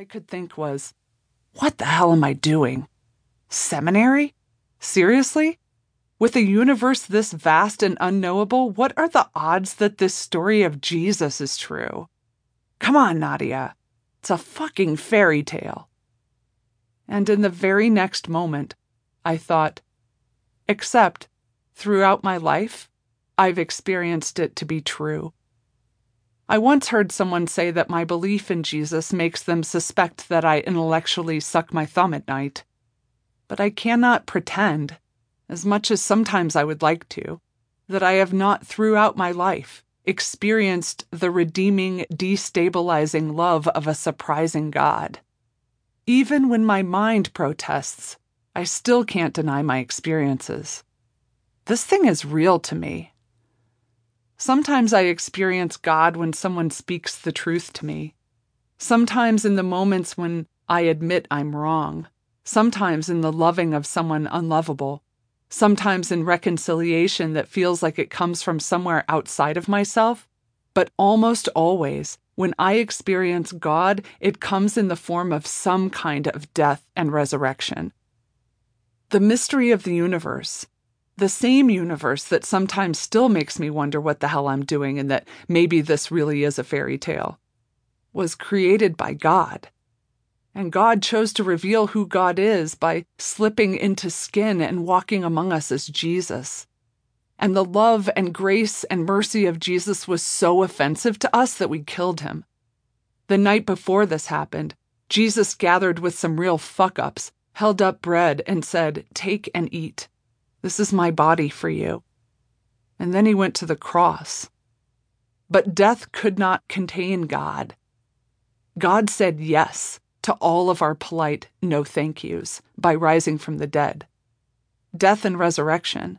I could think was, what the hell am I doing? Seminary? Seriously? With a universe this vast and unknowable, what are the odds that this story of Jesus is true? Come on, Nadia. It's a fucking fairy tale. And in the very next moment, I thought, except throughout my life, I've experienced it to be true. I once heard someone say that my belief in Jesus makes them suspect that I intellectually suck my thumb at night. But I cannot pretend, as much as sometimes I would like to, that I have not throughout my life experienced the redeeming, destabilizing love of a surprising God. Even when my mind protests, I still can't deny my experiences. This thing is real to me. Sometimes I experience God when someone speaks the truth to me. Sometimes in the moments when I admit I'm wrong. Sometimes in the loving of someone unlovable. Sometimes in reconciliation that feels like it comes from somewhere outside of myself. But almost always, when I experience God, it comes in the form of some kind of death and resurrection. The mystery of the universe, the same universe that sometimes still makes me wonder what the hell I'm doing and that maybe this really is a fairy tale, was created by God. And God chose to reveal who God is by slipping into skin and walking among us as Jesus. And the love and grace and mercy of Jesus was so offensive to us that we killed him. The night before this happened, Jesus gathered with some real fuck ups, held up bread, and said, Take and eat. This is my body for you. And then he went to the cross. But death could not contain God. God said yes to all of our polite no thank yous by rising from the dead. Death and resurrection.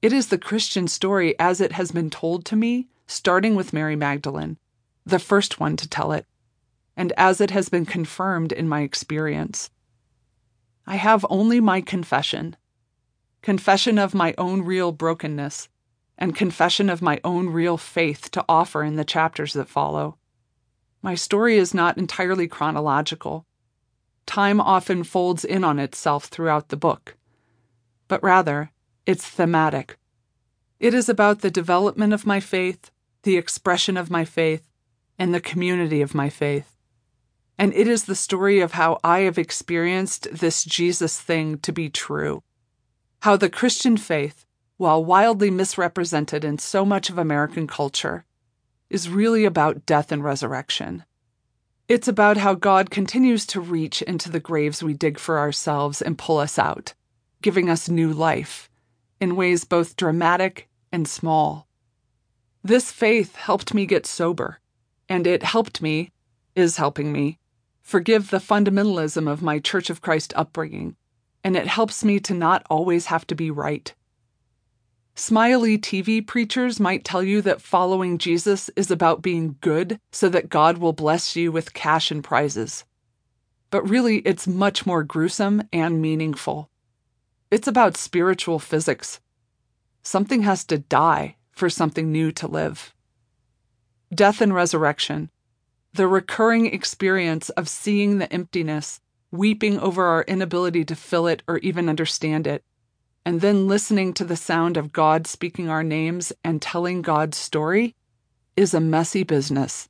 It is the Christian story as it has been told to me, starting with Mary Magdalene, the first one to tell it, and as it has been confirmed in my experience. I have only my confession confession of my own real brokenness, and confession of my own real faith to offer in the chapters that follow. My story is not entirely chronological. Time often folds in on itself throughout the book, but rather, it's thematic. It is about the development of my faith, the expression of my faith, and the community of my faith. And it is the story of how I have experienced this Jesus thing to be true how the Christian faith, while wildly misrepresented in so much of American culture, is really about death and resurrection. It's about how God continues to reach into the graves we dig for ourselves and pull us out, giving us new life in ways both dramatic and small. This faith helped me get sober, and it helped me, is helping me, forgive the fundamentalism of my Church of Christ upbringing and it helps me to not always have to be right. Smiley TV preachers might tell you that following Jesus is about being good so that God will bless you with cash and prizes. But really, it's much more gruesome and meaningful. It's about spiritual physics. Something has to die for something new to live. Death and resurrection, the recurring experience of seeing the emptiness weeping over our inability to fill it or even understand it, and then listening to the sound of God speaking our names and telling God's story is a messy business.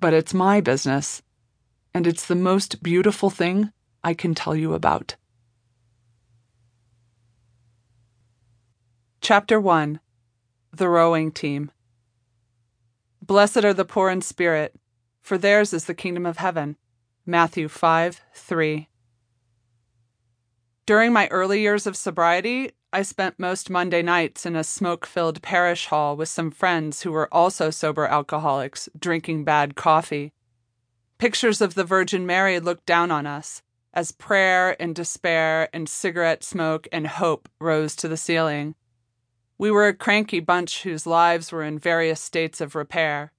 But it's my business, and it's the most beautiful thing I can tell you about. Chapter 1 The Rowing Team Blessed are the poor in spirit, for theirs is the kingdom of heaven. Matthew 5 3. During my early years of sobriety, I spent most Monday nights in a smoke filled parish hall with some friends who were also sober alcoholics, drinking bad coffee. Pictures of the Virgin Mary looked down on us as prayer and despair and cigarette smoke and hope rose to the ceiling. We were a cranky bunch whose lives were in various states of repair.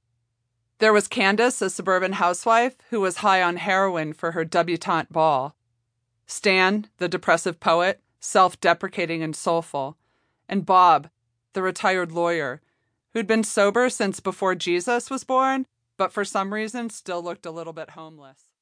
There was Candace, a suburban housewife who was high on heroin for her debutante ball. Stan, the depressive poet, self deprecating and soulful. And Bob, the retired lawyer, who'd been sober since before Jesus was born, but for some reason still looked a little bit homeless.